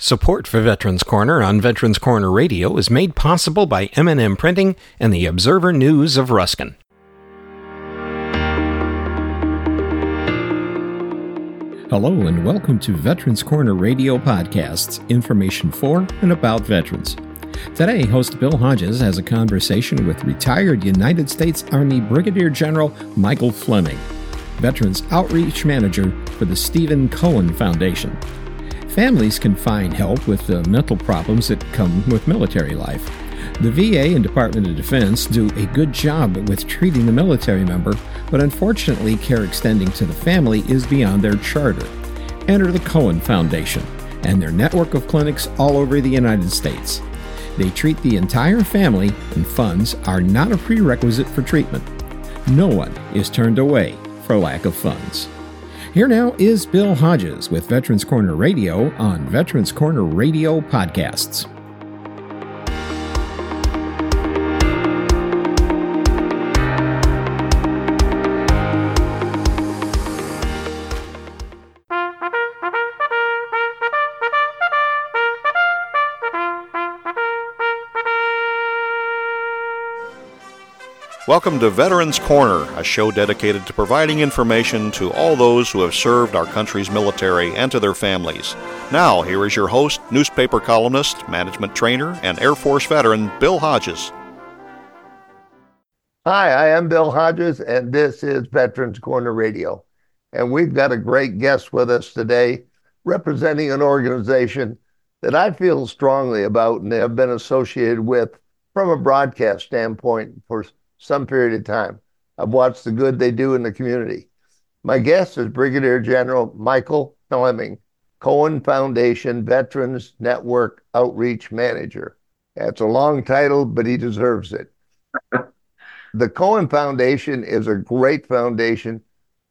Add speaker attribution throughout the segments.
Speaker 1: Support for Veterans Corner on Veterans Corner Radio is made possible by M&M Printing and the Observer News of Ruskin. Hello and welcome to Veterans Corner Radio Podcasts, information for and about veterans. Today, host Bill Hodges has a conversation with retired United States Army Brigadier General Michael Fleming, Veterans Outreach Manager for the Stephen Cohen Foundation. Families can find help with the mental problems that come with military life. The VA and Department of Defense do a good job with treating the military member, but unfortunately, care extending to the family is beyond their charter. Enter the Cohen Foundation and their network of clinics all over the United States. They treat the entire family, and funds are not a prerequisite for treatment. No one is turned away for lack of funds. Here now is Bill Hodges with Veterans Corner Radio on Veterans Corner Radio Podcasts.
Speaker 2: Welcome to Veterans Corner, a show dedicated to providing information to all those who have served our country's military and to their families. Now, here is your host, newspaper columnist, management trainer, and Air Force veteran, Bill Hodges.
Speaker 3: Hi, I am Bill Hodges, and this is Veterans Corner Radio. And we've got a great guest with us today, representing an organization that I feel strongly about and have been associated with from a broadcast standpoint for some period of time. I've watched the good they do in the community. My guest is Brigadier General Michael Fleming, Cohen Foundation Veterans Network Outreach Manager. That's a long title, but he deserves it. the Cohen Foundation is a great foundation.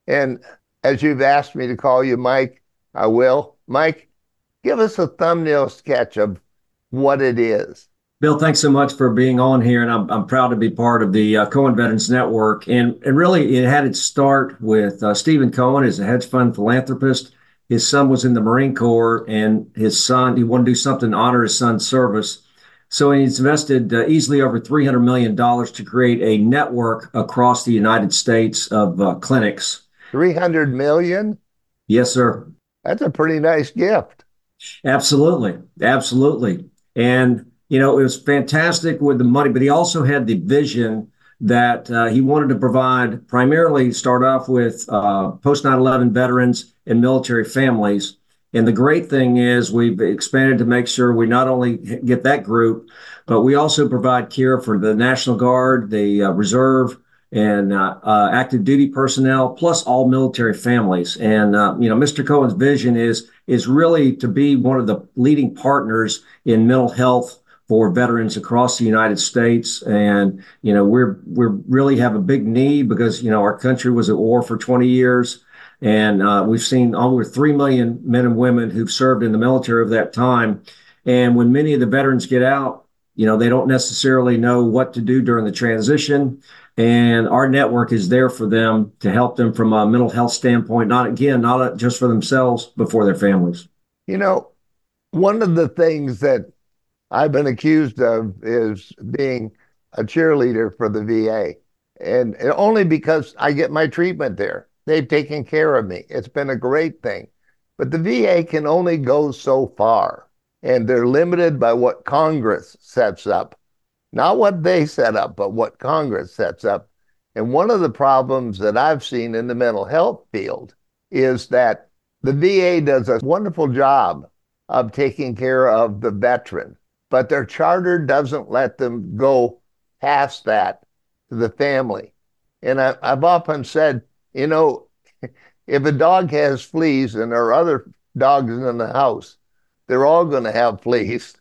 Speaker 3: And as you've asked me to call you Mike, I will. Mike, give us a thumbnail sketch of what it is.
Speaker 4: Bill, thanks so much for being on here, and I'm, I'm proud to be part of the uh, Cohen Veterans Network. And, and really, it had its start with uh, Stephen Cohen as a hedge fund philanthropist. His son was in the Marine Corps, and his son, he wanted to do something to honor his son's service. So he's invested uh, easily over $300 million to create a network across the United States of uh, clinics.
Speaker 3: 300 million?
Speaker 4: Yes, sir.
Speaker 3: That's a pretty nice gift.
Speaker 4: Absolutely. Absolutely. And you know, it was fantastic with the money, but he also had the vision that uh, he wanted to provide primarily start off with uh, post 9 11 veterans and military families. And the great thing is, we've expanded to make sure we not only get that group, but we also provide care for the National Guard, the uh, Reserve, and uh, uh, active duty personnel, plus all military families. And uh, you know, Mr. Cohen's vision is is really to be one of the leading partners in mental health for veterans across the United States. And, you know, we're, we're really have a big need because, you know, our country was at war for 20 years. And uh, we've seen over 3 million men and women who've served in the military of that time. And when many of the veterans get out, you know, they don't necessarily know what to do during the transition. And our network is there for them to help them from a mental health standpoint, not again, not just for themselves, but for their families.
Speaker 3: You know, one of the things that I've been accused of is being a cheerleader for the VA. And only because I get my treatment there. They've taken care of me. It's been a great thing. But the VA can only go so far. And they're limited by what Congress sets up. Not what they set up, but what Congress sets up. And one of the problems that I've seen in the mental health field is that the VA does a wonderful job of taking care of the veteran but their charter doesn't let them go past that to the family. And I, have often said, you know, if a dog has fleas and there are other dogs in the house, they're all going to have fleas.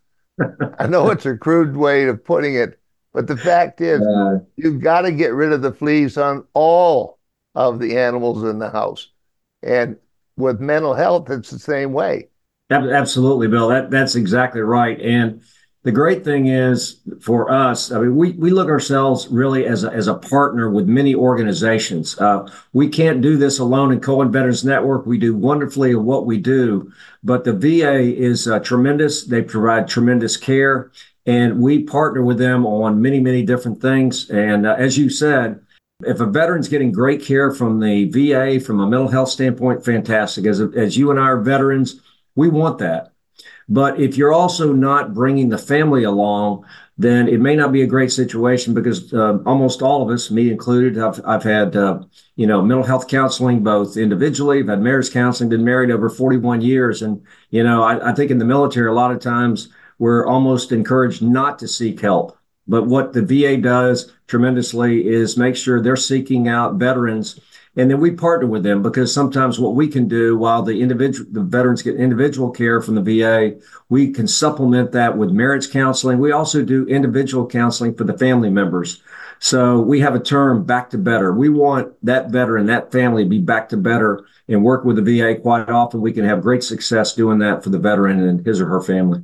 Speaker 3: I know it's a crude way of putting it, but the fact is, uh, you've got to get rid of the fleas on all of the animals in the house. And with mental health, it's the same way.
Speaker 4: Absolutely, Bill. That that's exactly right. And the great thing is for us, I mean, we, we look ourselves really as a, as a partner with many organizations. Uh, we can't do this alone in Cohen Veterans Network. We do wonderfully in what we do, but the VA is uh, tremendous. They provide tremendous care, and we partner with them on many, many different things. And uh, as you said, if a veteran's getting great care from the VA from a mental health standpoint, fantastic. As, as you and I are veterans, we want that. But if you're also not bringing the family along, then it may not be a great situation because uh, almost all of us, me included, I've, I've had, uh, you know, mental health counseling, both individually, I've had marriage counseling, been married over 41 years. And, you know, I, I think in the military, a lot of times we're almost encouraged not to seek help. But what the VA does tremendously is make sure they're seeking out veterans and then we partner with them because sometimes what we can do while the individual the veterans get individual care from the VA, we can supplement that with marriage counseling. We also do individual counseling for the family members. So we have a term back to better. We want that veteran, that family to be back to better and work with the VA quite often. We can have great success doing that for the veteran and his or her family.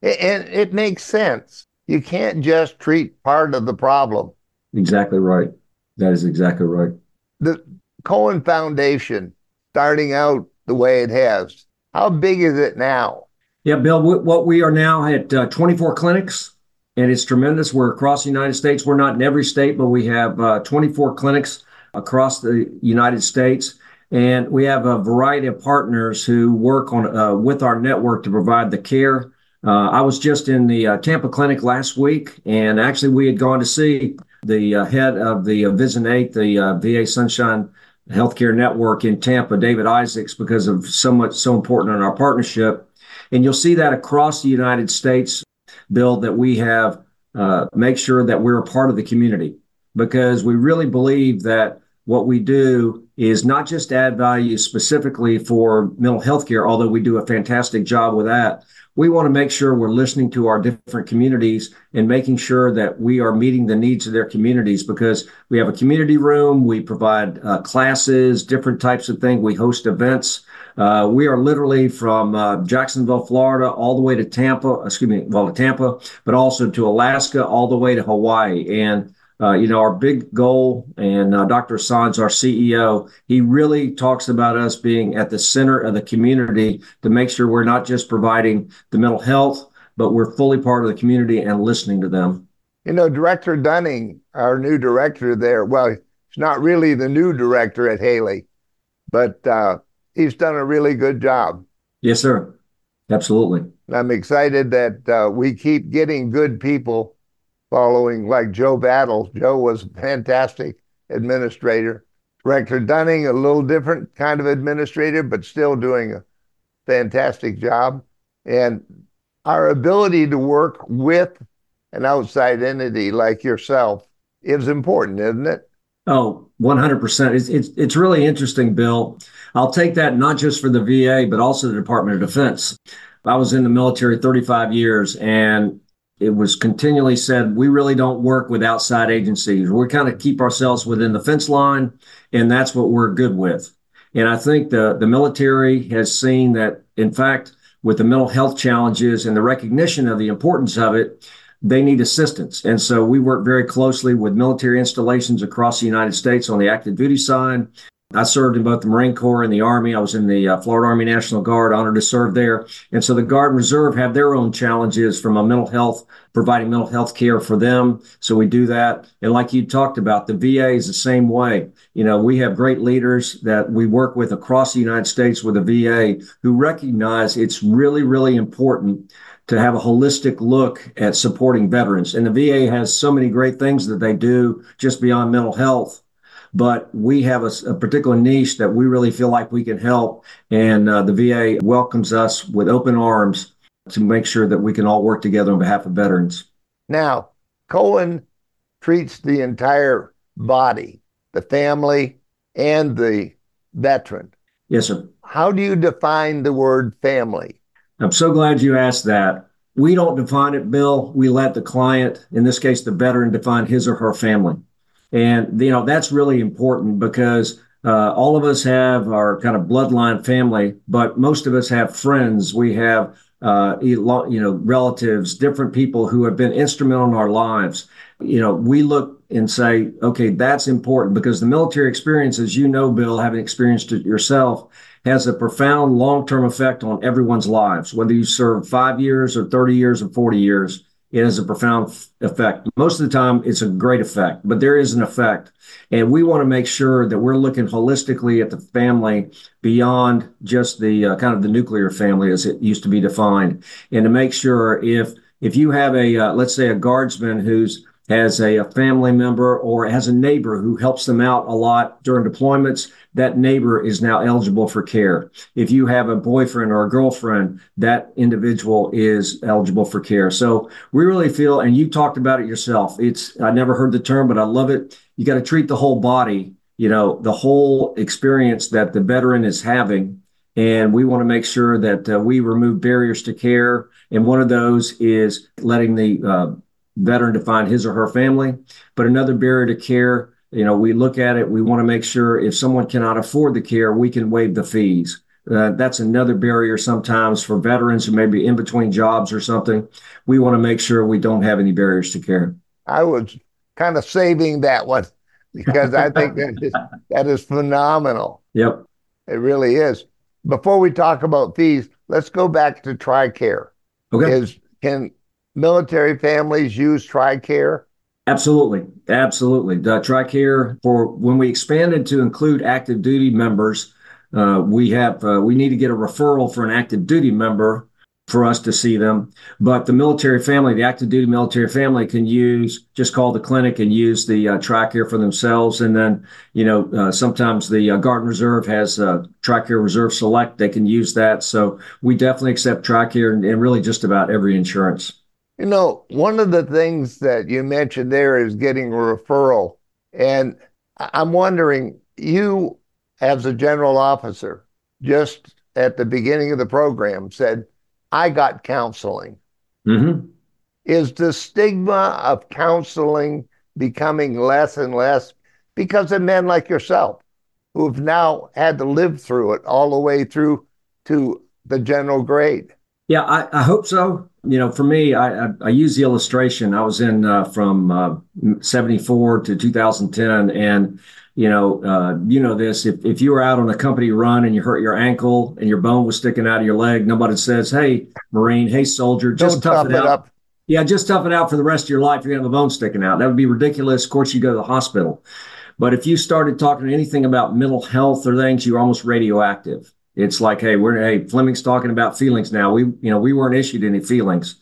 Speaker 3: And it makes sense. You can't just treat part of the problem.
Speaker 4: Exactly right. That is exactly right.
Speaker 3: The Cohen Foundation starting out the way it has, how big is it now?
Speaker 4: Yeah, Bill, what we are now at uh, 24 clinics, and it's tremendous. We're across the United States. We're not in every state, but we have uh, 24 clinics across the United States. And we have a variety of partners who work on uh, with our network to provide the care. Uh, I was just in the uh, Tampa clinic last week, and actually we had gone to see the uh, head of the VISN 8, the VA Sunshine healthcare network in Tampa, David Isaacks, because of so much so important in our partnership. And you'll see that across the United States, Bill, that we have uh, make sure that we're a part of the community because we really believe that what we do is not just add value specifically for mental health care, although we do a fantastic job with that, we want to make sure we're listening to our different communities and making sure that we are meeting the needs of their communities because we have a community room, we provide uh, classes, different types of things, we host events. Uh, we are literally from uh, Jacksonville, Florida, all the way to Tampa, excuse me, well, to Tampa, but also to Alaska, all the way to Hawaii. And uh, you know, our big goal, and uh, Dr. Hassan, our CEO, he really talks about us being at the center of the community to make sure we're not just providing the mental health, but we're fully part of the community and listening to them.
Speaker 3: You know, Director Dunning, our new director there, well, he's not really the new director at Haley, but uh, he's done a really good job.
Speaker 4: Yes, sir. Absolutely.
Speaker 3: I'm excited that uh, we keep getting good people following like Joe Battle. Joe was a fantastic administrator. Director Dunning, a little different kind of administrator, but still doing a fantastic job. And our ability to work with an outside entity like yourself is important, isn't it?
Speaker 4: Oh, 100%. It's, it's, it's really interesting, Bill. I'll take that not just for the VA, but also the Department of Defense. I was in the military 35 years, and it was continually said we really don't work with outside agencies. We kind of keep ourselves within the fence line, and that's what we're good with. And I think the the military has seen that, in fact, with the mental health challenges and the recognition of the importance of it, they need assistance. And so we work very closely with military installations across the United States on the active duty side, I served in both the Marine Corps and the Army. I was in the uh, Florida Army National Guard, honored to serve there. And so the Guard and Reserve have their own challenges from a mental health, providing mental health care for them. So we do that. And like you talked about, the VA is the same way. You know, we have great leaders that we work with across the United States with the VA who recognize it's really, really important to have a holistic look at supporting veterans. And the VA has so many great things that they do just beyond mental health but we have a, a, particular niche that we really feel like we can help. And uh, the VA welcomes us with open arms to make sure that we can all work together on behalf of veterans.
Speaker 3: Now, Cohen treats the entire body, the family, and the veteran.
Speaker 4: Yes, sir.
Speaker 3: How do you define the word family?
Speaker 4: I'm so glad you asked that. We don't define it, Bill. We let the client, in this case, the veteran, define his or her family. And, you know, that's really important because uh, all of us have our kind of bloodline family, but most of us have friends. We have uh, you know, relatives, different people who have been instrumental in our lives. You know, we look and say, okay, that's important because the military experience, as you know, Bill, having experienced it yourself, has a profound long term effect on everyone's lives, whether you serve five years or 30 years or 40 years it has a profound effect. Most of the time, it's a great effect, but there is an effect. And we want to make sure that we're looking holistically at the family beyond just the uh, kind of the nuclear family as it used to be defined. And to make sure if if you have a, uh, let's say, a guardsman who's has a, a, family member or as a neighbor who helps them out a lot during deployments, that neighbor is now eligible for care. If you have a boyfriend or a girlfriend, that individual is eligible for care. So we really feel, and you talked about it yourself. It's, I never heard the term, but I love it. You got to treat the whole body, you know, the whole experience that the veteran is having. And we want to make sure that uh, we remove barriers to care. And one of those is letting the uh, veteran to find his or her family. But another barrier to care, you know, we look at it, we want to make sure if someone cannot afford the care, we can waive the fees. Uh, that's another barrier sometimes for veterans who may be in between jobs or something. We want to make sure we don't have any barriers to care.
Speaker 3: I was kind of saving that one because I think that is, that is phenomenal.
Speaker 4: Yep.
Speaker 3: It really is. Before we talk about fees, let's go back to TRICARE.
Speaker 4: Okay.
Speaker 3: Is can military families use TRICARE?
Speaker 4: Absolutely, absolutely. The TRICARE for when we expanded to include active duty members, uh, we have uh, we need to get a referral for an active duty member for us to see them. But the military family, the active duty military family, can use just call the clinic and use the uh, TRICARE for themselves. And then you know uh, sometimes the uh, Guard and Reserve has uh, TRICARE Reserve Select; they can use that. So we definitely accept TRICARE and, and really just about every insurance.
Speaker 3: You know, one of the things that you mentioned there is getting a referral. And I'm wondering, you, as a general officer, just at the beginning of the program said, I got counseling.
Speaker 4: Mm-hmm.
Speaker 3: Is the stigma of counseling becoming less and less because of men like yourself who've now had to live through it all the way through to the general grade?
Speaker 4: Yeah, I, I hope so you know, for me, I, I, I use the illustration. I was in uh, from uh, 74 to 2010. And, you know, uh, you know this, if, if you were out on a company run and you hurt your ankle and your bone was sticking out of your leg, nobody says, hey, Marine, hey, soldier, just
Speaker 3: tough, tough it,
Speaker 4: out.
Speaker 3: Up.
Speaker 4: Yeah, just tough it out for the rest of your life. You're going to have a bone sticking out. That would be ridiculous. Of course, you go to the hospital. But if you started talking anything about mental health or things, you're almost radioactive. It's like, hey, we're hey, Fleming's talking about feelings now. We, you know, we weren't issued any feelings.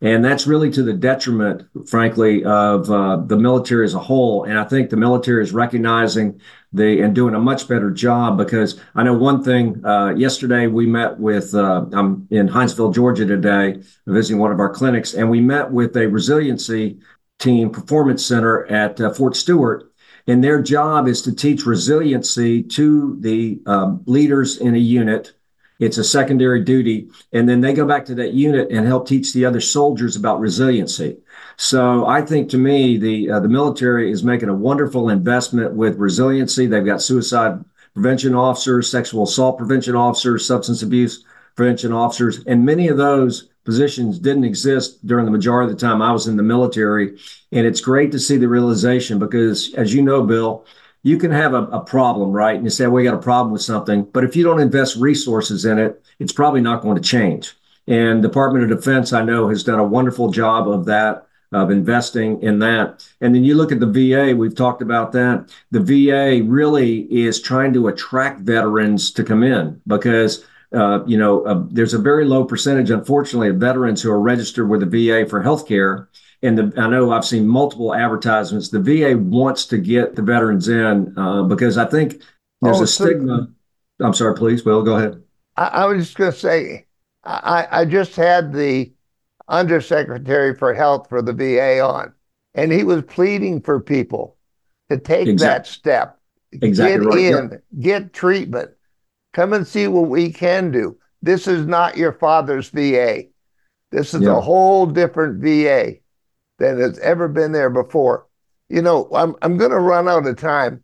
Speaker 4: And that's really to the detriment, frankly, of uh, the military as a whole. And I think the military is recognizing the and doing a much better job because I know one thing. Uh, yesterday we met with uh, I'm in Hinesville, Georgia today, visiting one of our clinics, and we met with a resiliency team performance center at uh, Fort Stewart and their job is to teach resiliency to the um, leaders in a unit. It's a secondary duty. And then they go back to that unit and help teach the other soldiers about resiliency. So I think to me, the, uh, the military is making a wonderful investment with resiliency. They've got suicide prevention officers, sexual assault prevention officers, substance abuse prevention officers, and many of those positions didn't exist during the majority of the time I was in the military. And it's great to see the realization because, as you know, Bill, you can have a, a problem, right? And you say, we got a problem with something. But if you don't invest resources in it, it's probably not going to change. And Department of Defense, I know, has done a wonderful job of that, of investing in that. And then you look at the VA, we've talked about that. The VA really is trying to attract veterans to come in because uh, you know, uh, there's a very low percentage, unfortunately, of veterans who are registered with the VA for health care. And the, I know I've seen multiple advertisements. The VA wants to get the veterans in uh, because I think there's oh, a stigma. So, I'm sorry, please, Will, go ahead.
Speaker 3: I, I was just going to say, I, I just had the Undersecretary for Health for the VA on, and he was pleading for people to take exactly. that step,
Speaker 4: exactly
Speaker 3: get
Speaker 4: right.
Speaker 3: in, yep. get treatment Come and see what we can do. This is not your father's VA. This is yeah. a whole different VA than has ever been there before. You know, I'm I'm going to run out of time,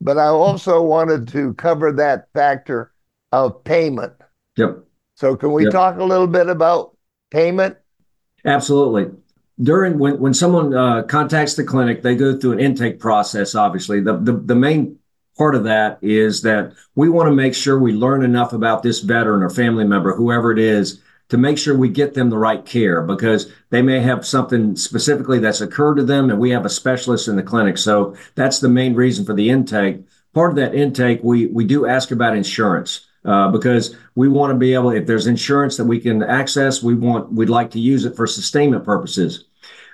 Speaker 3: but I also wanted to cover that factor of payment.
Speaker 4: Yep.
Speaker 3: So, can we yep. talk a little bit about payment?
Speaker 4: Absolutely. During when, when someone uh, contacts the clinic, they go through an intake process. Obviously, the, the the main part of that is that we want to make sure we learn enough about this veteran or family member, whoever it is, to make sure we get them the right care because they may have something specifically that's occurred to them and we have a specialist in the clinic. So that's the main reason for the intake. Part of that intake, we, we do ask about insurance. Uh, because we want to be able, if there's insurance that we can access, we want, we'd like to use it for sustainment purposes.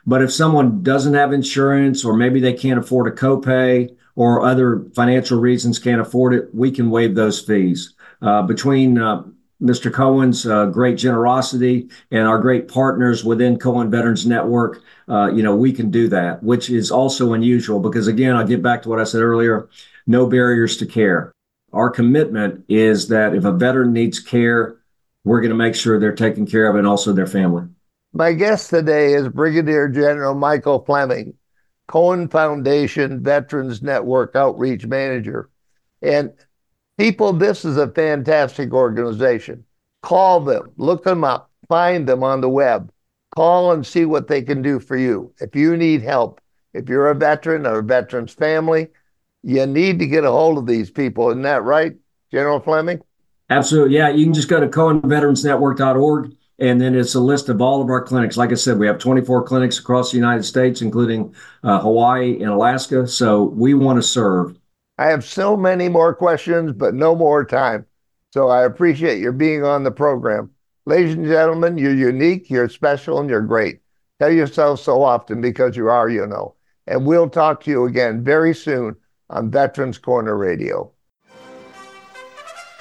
Speaker 4: But if someone doesn't have insurance, or maybe they can't afford a copay, or other financial reasons can't afford it, we can waive those fees. Uh, between uh, Mr. Cohen's uh, great generosity and our great partners within Cohen Veterans Network, you know, we can do that, which is also unusual because, again, I'll get back to what I said earlier no barriers to care. Our commitment is that if a veteran needs care, we're going to make sure they're taken care of and also their family.
Speaker 3: My guest today is Brigadier General Michael Fleming, Cohen Foundation Veterans Network Outreach Manager. And People, this is a fantastic organization. Call them, look them up, find them on the web, call and see what they can do for you. If you need help, if you're a veteran or a veteran's family, you need to get a hold of these people. Isn't that right, General Fleming?
Speaker 4: Absolutely. Yeah. You can just go to CohenVeteransNetwork.org and then it's a list of all of our clinics. Like I said, we have 24 clinics across the United States, including uh, Hawaii and Alaska. So we want to serve.
Speaker 3: I have so many more questions, but no more time. So I appreciate your being on the program. Ladies and gentlemen, you're unique, you're special, and you're great. Tell yourself so often because you are, you know. And we'll talk to you again very soon on Veterans Corner Radio.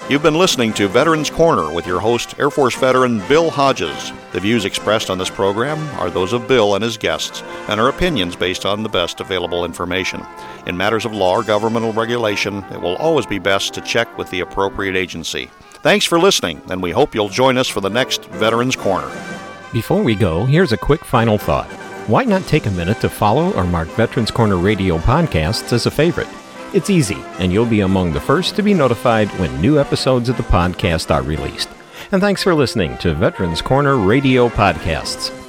Speaker 2: You've been listening to Veterans Corner with your host, Air Force veteran Bill Hodges. The views expressed on this program are those of Bill and his guests and are opinions based on the best available information. In matters of law or governmental regulation, it will always be best to check with the appropriate agency. Thanks for listening, and we hope you'll join us for the next Veterans Corner.
Speaker 1: Before we go, here's a quick final thought. Why not take a minute to follow or mark Veterans Corner radio podcasts as a favorite? It's easy, and you'll be among the first to be notified when new episodes of the podcast are released. And thanks for listening to Veterans Corner Radio Podcasts.